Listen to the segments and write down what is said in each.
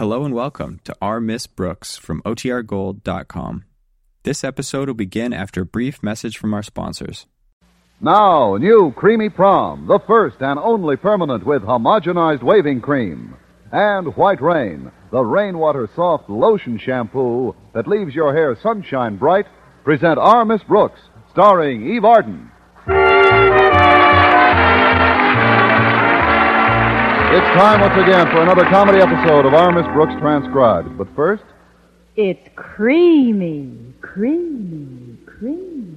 Hello and welcome to Our Miss Brooks from OTRGold.com. This episode will begin after a brief message from our sponsors. Now, new Creamy Prom, the first and only permanent with homogenized waving cream. And White Rain, the rainwater soft lotion shampoo that leaves your hair sunshine bright, present Our Miss Brooks, starring Eve Arden. It's time once again for another comedy episode of Our Miss Brooks Transcribed. But first, It's creamy, creamy, creamy.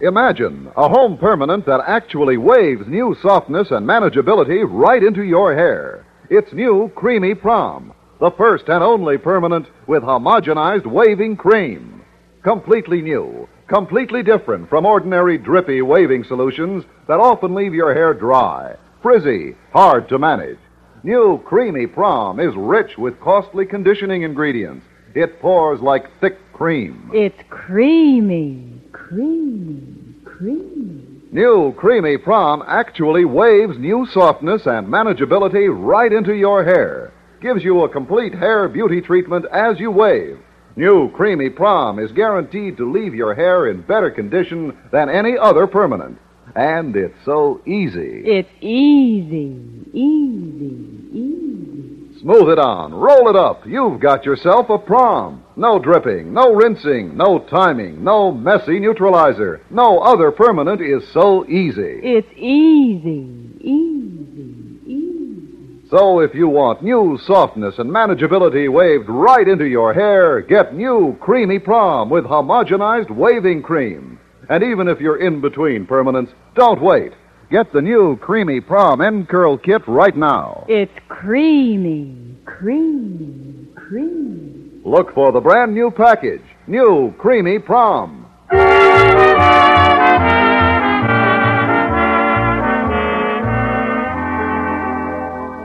imagine a home permanent that actually waves new softness and manageability right into your hair. It's new Creamy Prom, the first and only permanent with homogenized waving cream. Completely new, completely different from ordinary drippy waving solutions that often leave your hair dry, frizzy, hard to manage. New Creamy Prom is rich with costly conditioning ingredients. It pours like thick cream. It's creamy, creamy, creamy. New Creamy Prom actually waves new softness and manageability right into your hair. Gives you a complete hair beauty treatment as you wave. New Creamy Prom is guaranteed to leave your hair in better condition than any other permanent. And it's so easy. It's easy, easy, easy. Smooth it on, roll it up. You've got yourself a prom. No dripping, no rinsing, no timing, no messy neutralizer. No other permanent is so easy. It's easy, easy, easy. So if you want new softness and manageability waved right into your hair, get new Creamy Prom with homogenized waving cream. And even if you're in between permanents, don't wait. Get the new Creamy Prom End Curl Kit right now. It's creamy, creamy, creamy. Look for the brand new package, new Creamy Prom.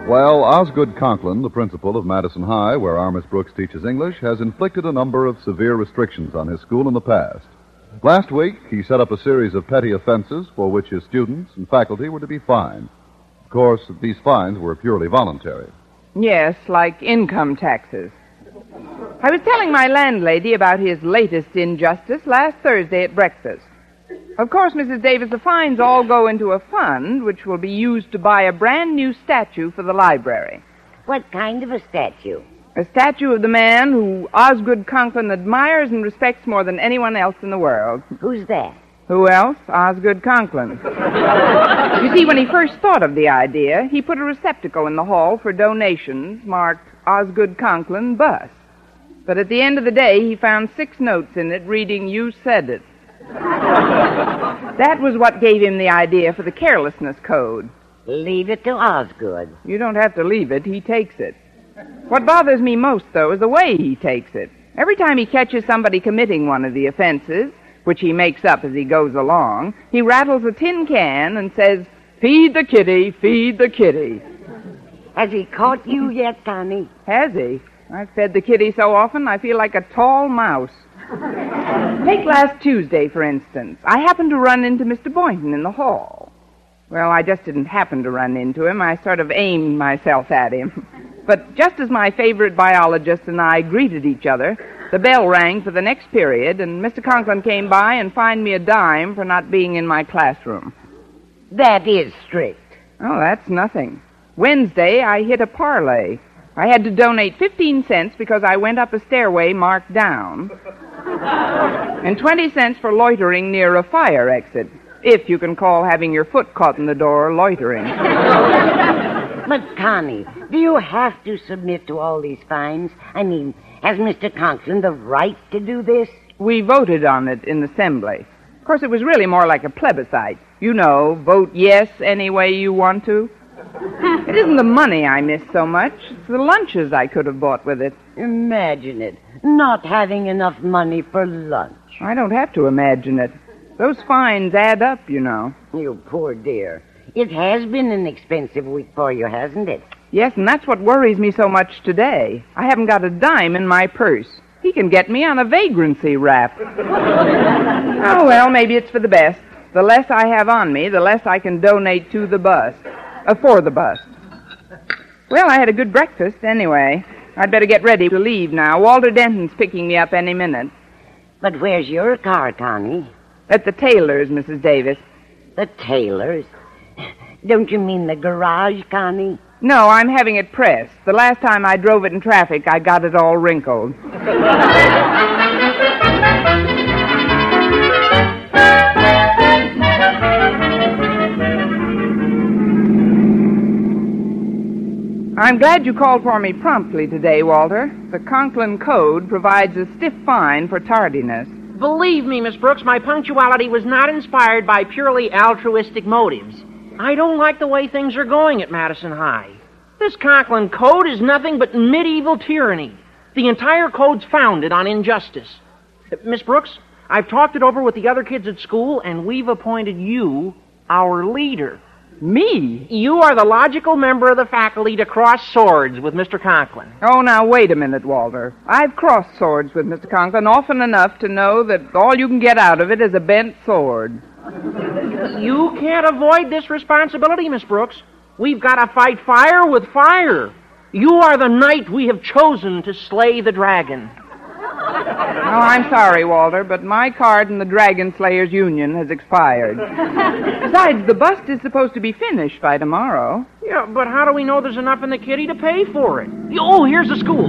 Well, Osgood Conklin, the principal of Madison High, where our Miss Brooks teaches English, has inflicted a number of severe restrictions on his school in the past. Last week, he set up a series of petty offenses for which his students and faculty were to be fined. Of course, these fines were purely voluntary. Yes, like income taxes. I was telling my landlady about his latest injustice last Thursday at breakfast. Of course, Mrs. Davis, the fines all go into a fund which will be used to buy a brand new statue for the library. What kind of a statue? A statue of the man who Osgood Conklin admires and respects more than anyone else in the world. Who's that? Who else? Osgood Conklin. you see, when he first thought of the idea, he put a receptacle in the hall for donations marked Osgood Conklin Bus. But at the end of the day, he found six notes in it reading, You said it. that was what gave him the idea for the carelessness code. Leave it to Osgood. You don't have to leave it, he takes it. What bothers me most, though, is the way he takes it. Every time he catches somebody committing one of the offenses, which he makes up as he goes along, he rattles a tin can and says, Feed the kitty, feed the kitty. Has he caught you yet, Tommy? Has he? I've fed the kitty so often I feel like a tall mouse. Take last Tuesday, for instance. I happened to run into Mr. Boynton in the hall. Well, I just didn't happen to run into him. I sort of aimed myself at him. But just as my favorite biologist and I greeted each other, the bell rang for the next period, and Mr. Conklin came by and fined me a dime for not being in my classroom. That is strict. Oh, that's nothing. Wednesday, I hit a parlay. I had to donate 15 cents because I went up a stairway marked down, and 20 cents for loitering near a fire exit, if you can call having your foot caught in the door loitering. But, Connie, do you have to submit to all these fines? I mean, has Mr. Conklin the right to do this? We voted on it in the Assembly. Of course, it was really more like a plebiscite. You know, vote yes any way you want to. It isn't the money I miss so much, it's the lunches I could have bought with it. Imagine it. Not having enough money for lunch. I don't have to imagine it. Those fines add up, you know. You poor dear. It has been an expensive week for you, hasn't it? Yes, and that's what worries me so much today. I haven't got a dime in my purse. He can get me on a vagrancy rap. oh, well, maybe it's for the best. The less I have on me, the less I can donate to the bus. Uh, for the bus. Well, I had a good breakfast anyway. I'd better get ready to leave now. Walter Denton's picking me up any minute. But where's your car, Connie? At the tailor's, Mrs. Davis. The tailor's? Don't you mean the garage, Connie? No, I'm having it pressed. The last time I drove it in traffic, I got it all wrinkled. I'm glad you called for me promptly today, Walter. The Conklin Code provides a stiff fine for tardiness. Believe me, Miss Brooks, my punctuality was not inspired by purely altruistic motives. I don't like the way things are going at Madison High. This Conklin Code is nothing but medieval tyranny. The entire code's founded on injustice. Miss Brooks, I've talked it over with the other kids at school, and we've appointed you our leader. Me? You are the logical member of the faculty to cross swords with Mr. Conklin. Oh, now wait a minute, Walter. I've crossed swords with Mr. Conklin often enough to know that all you can get out of it is a bent sword. You can't avoid this responsibility, Miss Brooks. We've got to fight fire with fire. You are the knight we have chosen to slay the dragon. Oh, I'm sorry, Walter, but my card in the Dragon Slayers Union has expired. Besides, the bust is supposed to be finished by tomorrow. Yeah, but how do we know there's enough in the kitty to pay for it? Oh, here's the school.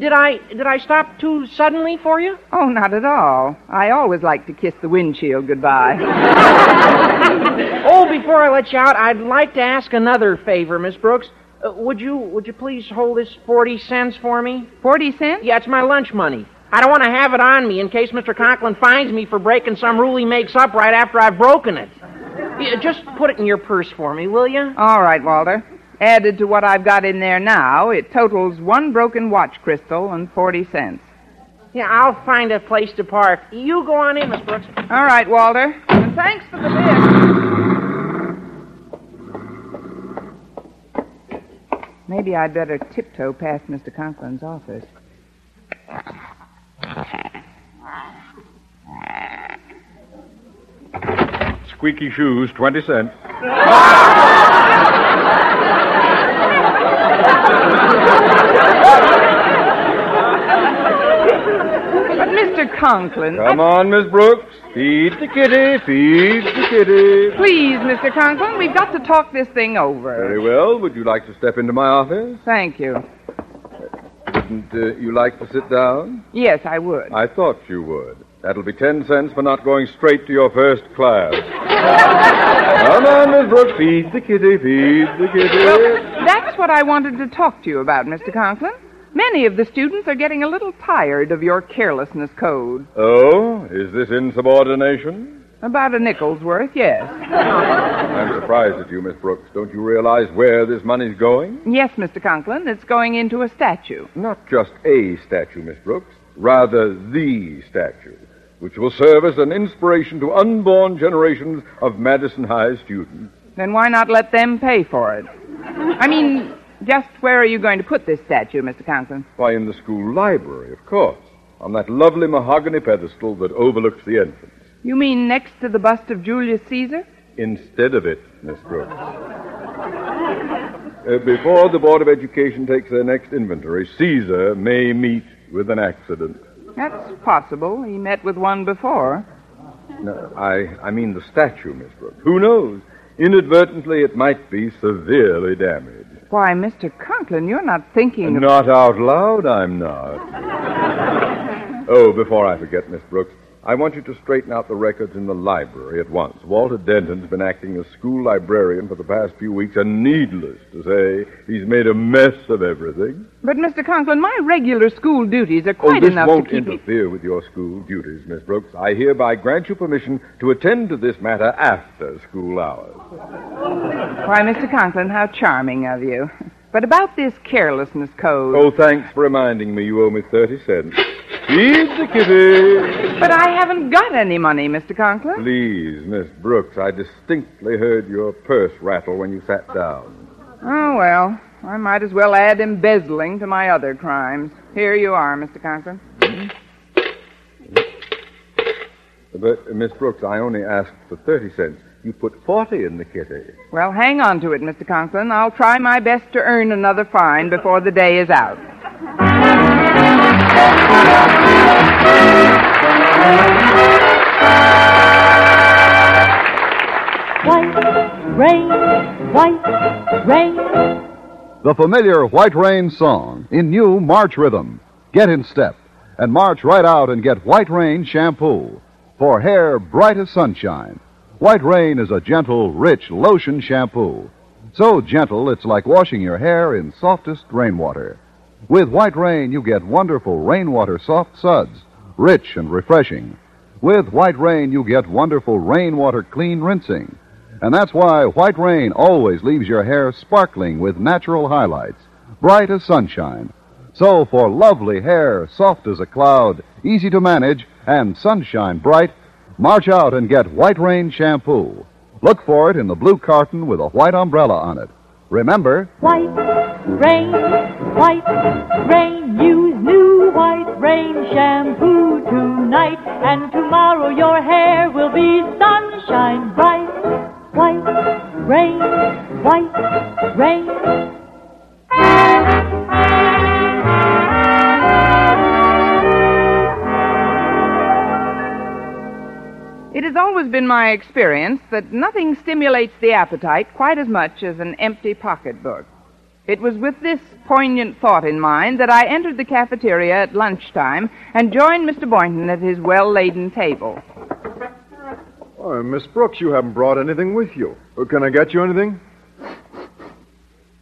Did I did I stop too suddenly for you? Oh, not at all. I always like to kiss the windshield goodbye. Oh, before I let you out, I'd like to ask another favor, Miss Brooks. Uh, would you would you please hold this forty cents for me? Forty cents? Yeah, it's my lunch money. I don't want to have it on me in case Mr. Conklin finds me for breaking some rule he makes up right after I've broken it. Yeah, just put it in your purse for me, will you? All right, Walter. Added to what I've got in there now, it totals one broken watch crystal and forty cents. Yeah, I'll find a place to park. You go on in, Miss Brooks. All right, Walter. And thanks for the lift. Maybe I'd better tiptoe past Mr. Conklin's office. Squeaky shoes, 20 cents. But Mr. Conklin, Come on, Miss Brooks. Feed the kitty, feed the kitty. please, Mr. Conklin, we've got to talk this thing over. Very well. Would you like to step into my office? Thank you. Wouldn't uh, you like to sit down? Yes, I would. I thought you would. That'll be ten cents for not going straight to your first class. Come on, Miss Brooks. Feed the kitty, feed the kitty. That's what I wanted to talk to you about, Mr. Conklin. Many of the students are getting a little tired of your carelessness code. Oh, is this insubordination? About a nickel's worth, yes. I'm surprised at you, Miss Brooks. Don't you realize where this money's going? Yes, Mr. Conklin, it's going into a statue. Not just a statue, Miss Brooks. Rather, the statue, which will serve as an inspiration to unborn generations of Madison High students. Then why not let them pay for it? I mean, just where are you going to put this statue, Mr. Conklin? Why, in the school library, of course, on that lovely mahogany pedestal that overlooks the entrance. You mean next to the bust of Julius Caesar? Instead of it, Miss Brooks. Uh, before the Board of Education takes their next inventory, Caesar may meet with an accident. That's possible. He met with one before. No, I, I mean the statue, Miss Brooks. Who knows? Inadvertently, it might be severely damaged. Why, Mr. Conklin, you're not thinking of. Not out loud, I'm not. oh, before I forget, Miss Brooks, I want you to straighten out the records in the library at once. Walter Denton's been acting as school librarian for the past few weeks, and needless to say, he's made a mess of everything. But, Mr. Conklin, my regular school duties are Oh, quite this enough won't to keep me. interfere with your school duties, Miss Brooks. I hereby grant you permission to attend to this matter after school hours. Why, Mr. Conklin, how charming of you. But about this carelessness code. Oh, thanks for reminding me you owe me 30 cents. Feed the kitty. But I haven't got any money, Mr. Conklin. Please, Miss Brooks, I distinctly heard your purse rattle when you sat down. Oh, well, I might as well add embezzling to my other crimes. Here you are, Mr. Conklin. But, uh, Miss Brooks, I only asked for 30 cents. You put 40 in the kitty. Well, hang on to it, Mr. Conklin. I'll try my best to earn another fine before the day is out. White rain, white rain. The familiar White Rain song in new March rhythm. Get in step and march right out and get White Rain shampoo for hair bright as sunshine. White Rain is a gentle, rich lotion shampoo. So gentle it's like washing your hair in softest rainwater. With White Rain, you get wonderful rainwater soft suds, rich and refreshing. With White Rain, you get wonderful rainwater clean rinsing. And that's why White Rain always leaves your hair sparkling with natural highlights, bright as sunshine. So for lovely hair, soft as a cloud, easy to manage, and sunshine bright, march out and get White Rain shampoo. Look for it in the blue carton with a white umbrella on it. Remember, White rain, white rain. Use new white rain shampoo tonight, and tomorrow your hair will be sunshine bright. White rain, white rain. It has always been my experience that nothing stimulates the appetite quite as much as an empty pocketbook. It was with this poignant thought in mind that I entered the cafeteria at lunchtime and joined Mr. Boynton at his well laden table. Oh, Miss Brooks, you haven't brought anything with you. Uh, Can I get you anything?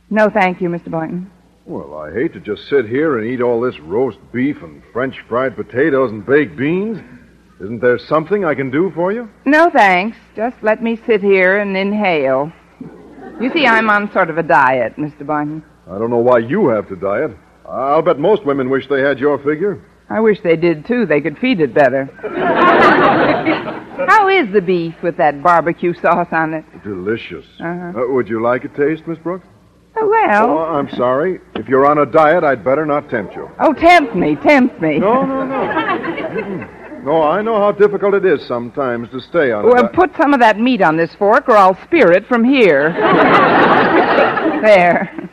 No, thank you, Mr. Boynton. Well, I hate to just sit here and eat all this roast beef and French fried potatoes and baked beans. Isn't there something I can do for you? No, thanks. Just let me sit here and inhale. You see, I'm on sort of a diet, Mr. Boynton. I don't know why you have to diet. I'll bet most women wish they had your figure. I wish they did, too. They could feed it better. How is the beef with that barbecue sauce on it? Delicious. Uh-huh. Uh, would you like a taste, Miss Brooks? Oh, well. Oh, I'm sorry. If you're on a diet, I'd better not tempt you. Oh, tempt me, tempt me. No, no, no. No, I know how difficult it is sometimes to stay on a Well, diet. put some of that meat on this fork, or I'll spear it from here. there.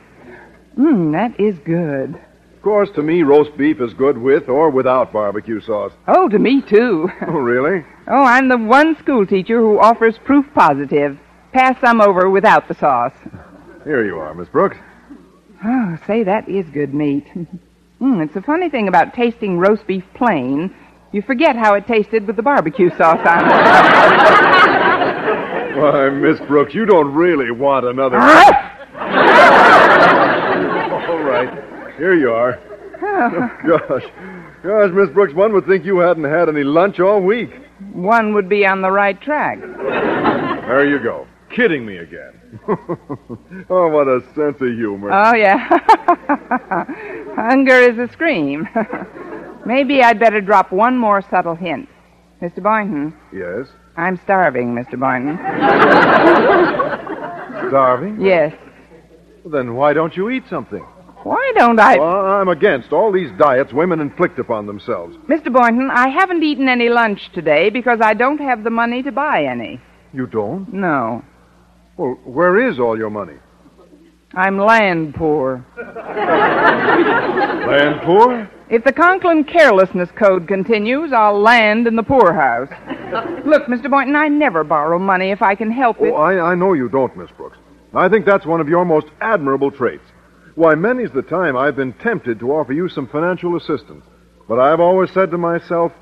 Mmm, that is good. Of course, to me, roast beef is good with or without barbecue sauce. Oh, to me, too. Oh, really? Oh, I'm the one school teacher who offers proof positive. Pass some over without the sauce. Here you are, Miss Brooks. Oh, say, that is good meat. Mm, it's a funny thing about tasting roast beef plain. You forget how it tasted with the barbecue sauce on it. Why, Miss Brooks, you don't really want another. All right. Here you are. Oh, gosh. Gosh, Miss Brooks, one would think you hadn't had any lunch all week. One would be on the right track. There you go. Kidding me again. oh, what a sense of humor. Oh, yeah. Hunger is a scream. Maybe I'd better drop one more subtle hint. Mr. Boynton, yes? I'm starving, Mr. Boynton. Starving? Yes. Then why don't you eat something? Why don't I. Well, I'm against all these diets women inflict upon themselves. Mr. Boynton, I haven't eaten any lunch today because I don't have the money to buy any. You don't? No. Well, where is all your money? I'm land poor. Land poor? If the Conklin carelessness code continues, I'll land in the poorhouse. Look, Mr. Boynton, I never borrow money if I can help it. Oh, I, I know you don't, Miss Brooks. I think that's one of your most admirable traits. Why, many's the time I've been tempted to offer you some financial assistance. But I've always said to myself,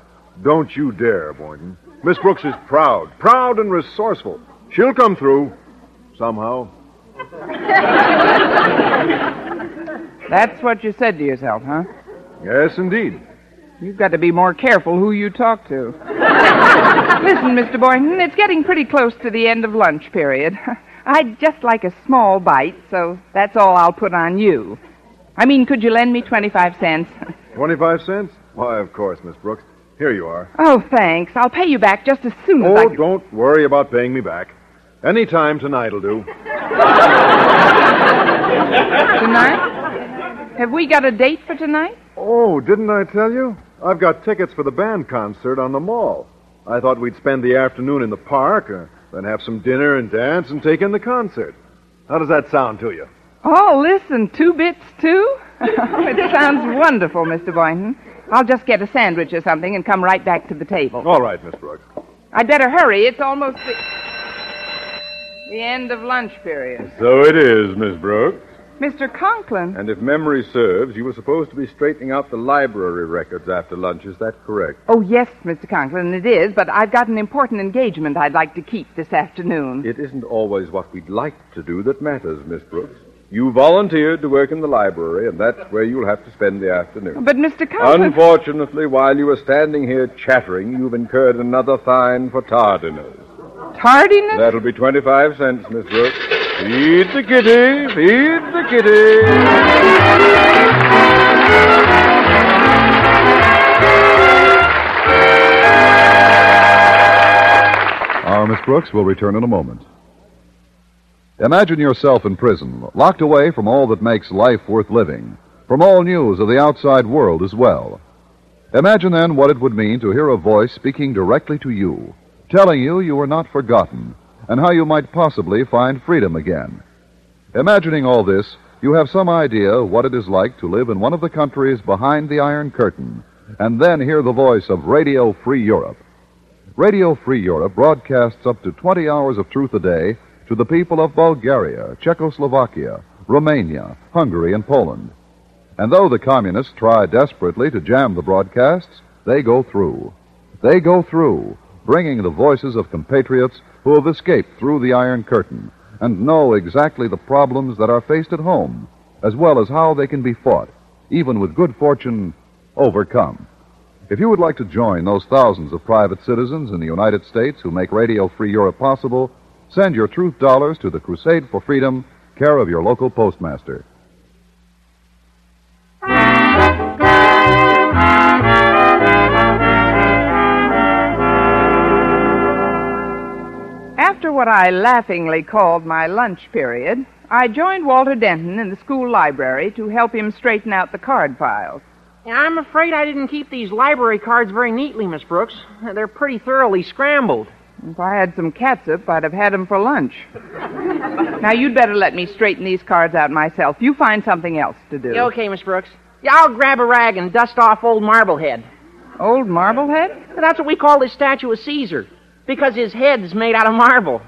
don't you dare, Boynton. Miss Brooks is proud, proud and resourceful. She'll come through. Somehow. That's what you said to yourself, huh? Yes, indeed. You've got to be more careful who you talk to. Listen, Mr. Boynton, it's getting pretty close to the end of lunch period. I'd just like a small bite, so that's all I'll put on you. I mean, could you lend me 25 cents? 25 cents? Why, of course, Miss Brooks. Here you are. Oh, thanks. I'll pay you back just as soon as oh, I Oh, don't worry about paying me back. Any time tonight'll do. Tonight? Have we got a date for tonight? Oh, didn't I tell you? I've got tickets for the band concert on the mall. I thought we'd spend the afternoon in the park, uh, Then have some dinner and dance and take in the concert. How does that sound to you? Oh, listen, two bits too? it sounds wonderful, Mr. Boynton. I'll just get a sandwich or something and come right back to the table. All right, Miss Brooks. I'd better hurry. It's almost the, the end of lunch period. So it is, Miss Brooks. Mr. Conklin. And if memory serves, you were supposed to be straightening out the library records after lunch. Is that correct? Oh, yes, Mr. Conklin, it is, but I've got an important engagement I'd like to keep this afternoon. It isn't always what we'd like to do that matters, Miss Brooks. You volunteered to work in the library, and that's where you'll have to spend the afternoon. But, Mr. Conklin. Unfortunately, while you were standing here chattering, you've incurred another fine for tardiness. Tardiness? That'll be 25 cents, Miss Brooks. Feed the kitty, feed the kitty. Our Miss Brooks will return in a moment. Imagine yourself in prison, locked away from all that makes life worth living, from all news of the outside world as well. Imagine then what it would mean to hear a voice speaking directly to you, telling you you are not forgotten, and how you might possibly find freedom again. Imagining all this, you have some idea what it is like to live in one of the countries behind the Iron Curtain, and then hear the voice of Radio Free Europe. Radio Free Europe broadcasts up to 20 hours of truth a day to the people of Bulgaria, Czechoslovakia, Romania, Hungary, and Poland. And though the communists try desperately to jam the broadcasts, they go through. They go through, bringing the voices of compatriots who have escaped through the Iron Curtain and know exactly the problems that are faced at home, as well as how they can be fought, even with good fortune, overcome. If you would like to join those thousands of private citizens in the United States who make Radio Free Europe possible, send your truth dollars to the Crusade for Freedom, care of your local postmaster. What I laughingly called my lunch period, I joined Walter Denton in the school library to help him straighten out the card files. I'm afraid I didn't keep these library cards very neatly, Miss Brooks. They're pretty thoroughly scrambled. If I had some catsup, I'd have had 'em for lunch. now, you'd better let me straighten these cards out myself. You find something else to do. Yeah, okay, Miss Brooks. Yeah, I'll grab a rag and dust off old Marblehead. Old Marblehead? That's what we call this statue of Caesar, because his head's made out of marble.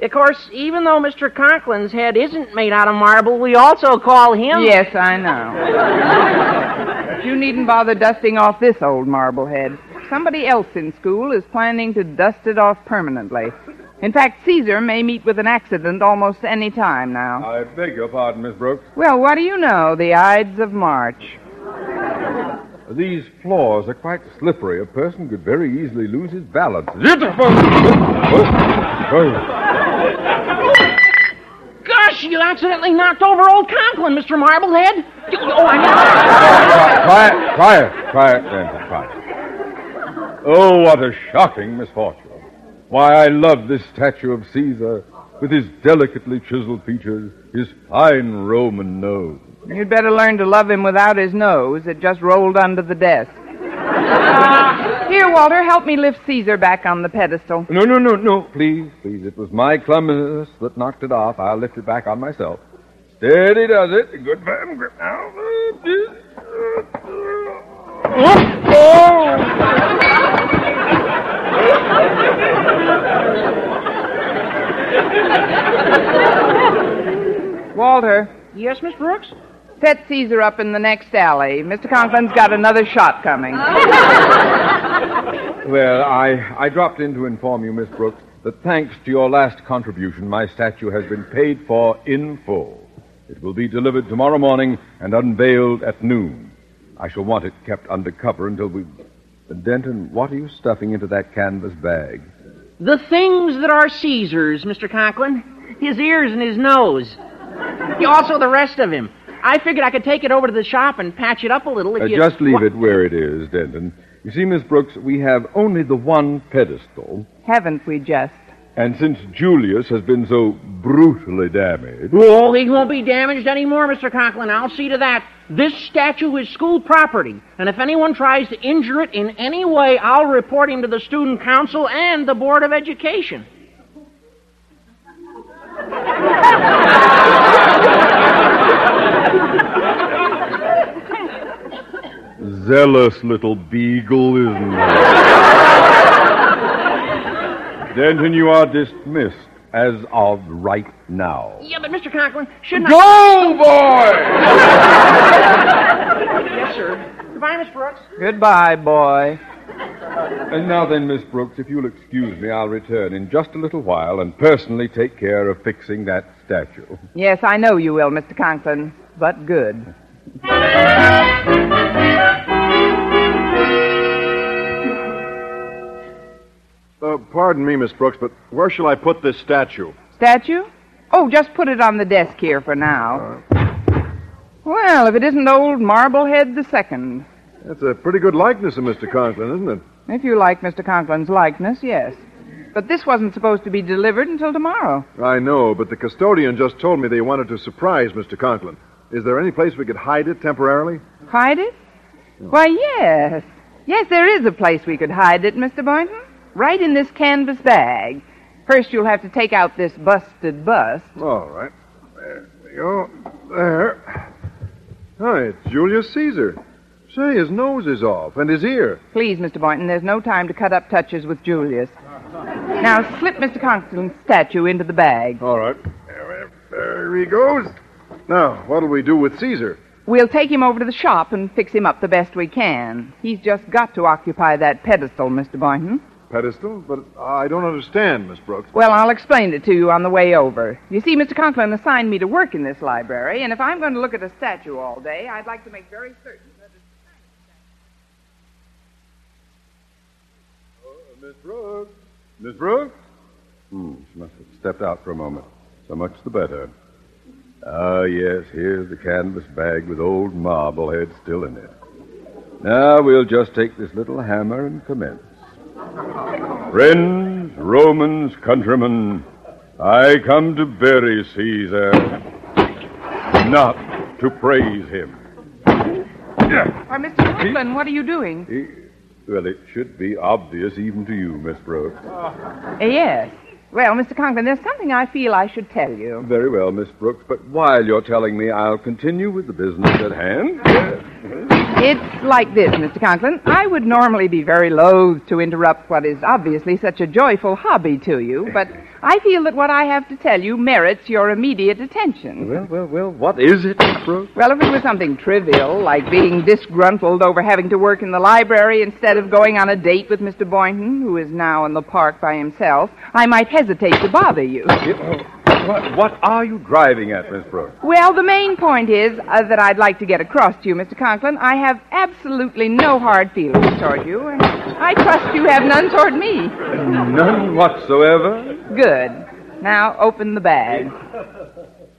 Of course, even though Mr. Conklin's head isn't made out of marble, we also call him. Yes, I know. but you needn't bother dusting off this old Marblehead. Somebody else in school is planning to dust it off permanently. In fact, Caesar may meet with an accident almost any time now. I beg your pardon, Miss Brooks. Well, what do you know? The Ides of March. These floors are quite slippery. A person could very easily lose his balance. Gosh, you accidentally knocked over old Conklin, Mr. Marblehead. You- Oh, I mean. quiet, quiet, quiet, quiet. Oh, what a shocking misfortune. Why, I love this statue of Caesar with his delicately chiseled features, his fine Roman nose. You'd better learn to love him without his nose. It just rolled under the desk. Here, Walter, help me lift Caesar back on the pedestal. No, no, no, no, please, please. It was my clumsiness that knocked it off. I'll lift it back on myself. Steady does it. Good firm grip now. Oh. Walter, Yes, Miss Brooks? set Caesar up in the next alley. Mr. Conklin's got another shot coming. Well, I, I dropped in to inform you, Miss Brooks, that thanks to your last contribution, my statue has been paid for in full. It will be delivered tomorrow morning and unveiled at noon. I shall want it kept under cover until we. Denton, what are you stuffing into that canvas bag? The things that are Caesar's, Mr. Conklin. His ears and his nose. Yeah, also the rest of him. I figured I could take it over to the shop and patch it up a little if Uh, you... just leave Wha- it where it is, Denton. You see, Miss Brooks, we have only the one pedestal, Haven't we just? And since Julius has been so brutally damaged. Oh, he won't be damaged anymore, Mr. Conklin. I'll see to that. This statue is school property, and if anyone tries to injure it in any way, I'll report him to the student council and the Board of Education. Zealous little beagle, isn't it? Denton, you are dismissed as of right now. Yeah, but Mr. Conklin, shouldn't Go, boy! Yes, sir. Goodbye, Miss Brooks. Goodbye, boy. And now then, Miss Brooks, if you'll excuse me, I'll return in just a little while and personally take care of fixing that statue. Yes, I know you will, Mr. Conklin, but good. Uh, pardon me, Miss Brooks, but where shall I put this statue? Statue? Oh, just put it on the desk here for now. Well, if it isn't old Marblehead the Second. That's a pretty good likeness of Mr. Conklin, isn't it? If you like Mr. Conklin's likeness, yes. But this wasn't supposed to be delivered until tomorrow. I know, but the custodian just told me they wanted to surprise Mr. Conklin. Is there any place we could hide it temporarily? Hide it? Why, yes. Yes, there is a place we could hide it, Mr. Boynton. Right in this canvas bag. First, you'll have to take out this busted bust. All right. There we go. There. Oh, it's Julius Caesar. Say, his nose is off, and his ear. Please, Mr. Boynton, there's no time to cut up touches with Julius. Now, slip Mr. Conklin's statue into the bag. All right. There, there he goes. Now, what'll we do with Caesar? We'll take him over to the shop and fix him up the best we can. He's just got to occupy that pedestal, Mr. Boynton. Pedestal? But I don't understand, Miss Brooks. Well, I'll explain it to you on the way over. You see, Mr. Conklin assigned me to work in this library, and if I'm going to look at a statue all day, I'd like to make very certain that it's. Oh, Miss Brooks? Miss Brooks? Hmm, she must have stepped out for a moment. So much the better. Ah, yes, here's the canvas bag with old Marblehead still in it. Now we'll just take this little hammer and commence. Friends, Romans, countrymen, I come to bury Caesar, not to praise him. Why, Mr. Conklin, what are you doing? He- well, it should be obvious even to you, Miss Brooks. Uh, yes. Well, Mr. Conklin, there's something I feel I should tell you. Very well, Miss Brooks, but while you're telling me, I'll continue with the business at hand. It's like this, Mr. Conklin. I would normally be very loath to interrupt what is obviously such a joyful hobby to you, but I feel that what I have to tell you merits your immediate attention. Well, well, well, what is it, Miss Brooks? Well, if it was something trivial, like being disgruntled over having to work in the library instead of going on a date with Mr. Boynton, who is now in the park by himself, I might hesitate to bother you. Oh, What, what are you driving at, Miss Brooks? Well, the main point is uh, that I'd like to get across to you, Mr. Conklin. I have absolutely no hard feelings toward you, and I trust you have none toward me. None whatsoever. Good. Now, open the bag.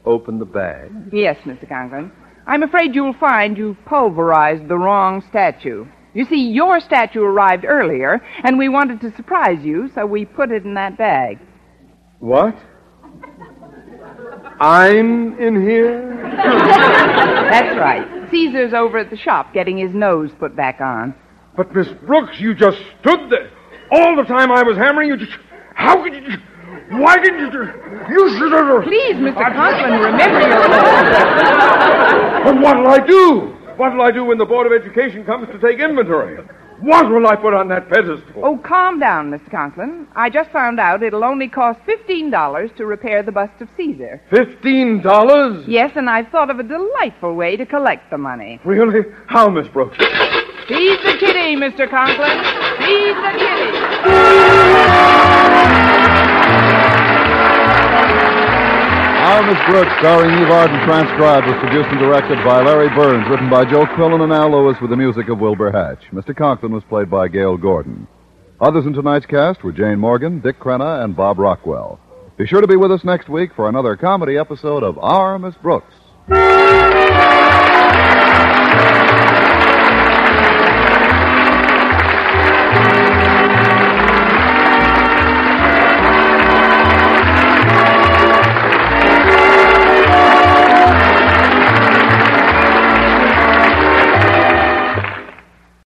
Open the bag. Yes, Mr. Conklin. I'm afraid you'll find you've pulverized the wrong statue. You see, your statue arrived earlier, and we wanted to surprise you, so we put it in that bag. What? I'm in here? That's right. Caesar's over at the shop getting his nose put back on. But, Miss Brooks, you just stood there. All the time I was hammering you. Just, how could you. Why didn't you. You should have. Please, Mr. Conklin, remember your But what'll I do? What'll I do when the Board of Education comes to take inventory? What will I put on that pedestal? Oh, calm down, Mr. Conklin. I just found out it'll only cost $15 to repair the bust of Caesar. Fifteen dollars? Yes, and I've thought of a delightful way to collect the money. Really? How, Miss Brooks? Feed the kitty, Mr. Conklin. Feed the kitty. Miss Brooks, starring Eve Arden, transcribed, was produced and directed by Larry Berns, written by Joe Quillan and Al Lewis with the music of Wilbur Hatch. Mr. Conklin was played by Gale Gordon. Others in tonight's cast were Jane Morgan, Dick Crenna, and Bob Rockwell. Be sure to be with us next week for another comedy episode of Our Miss Brooks.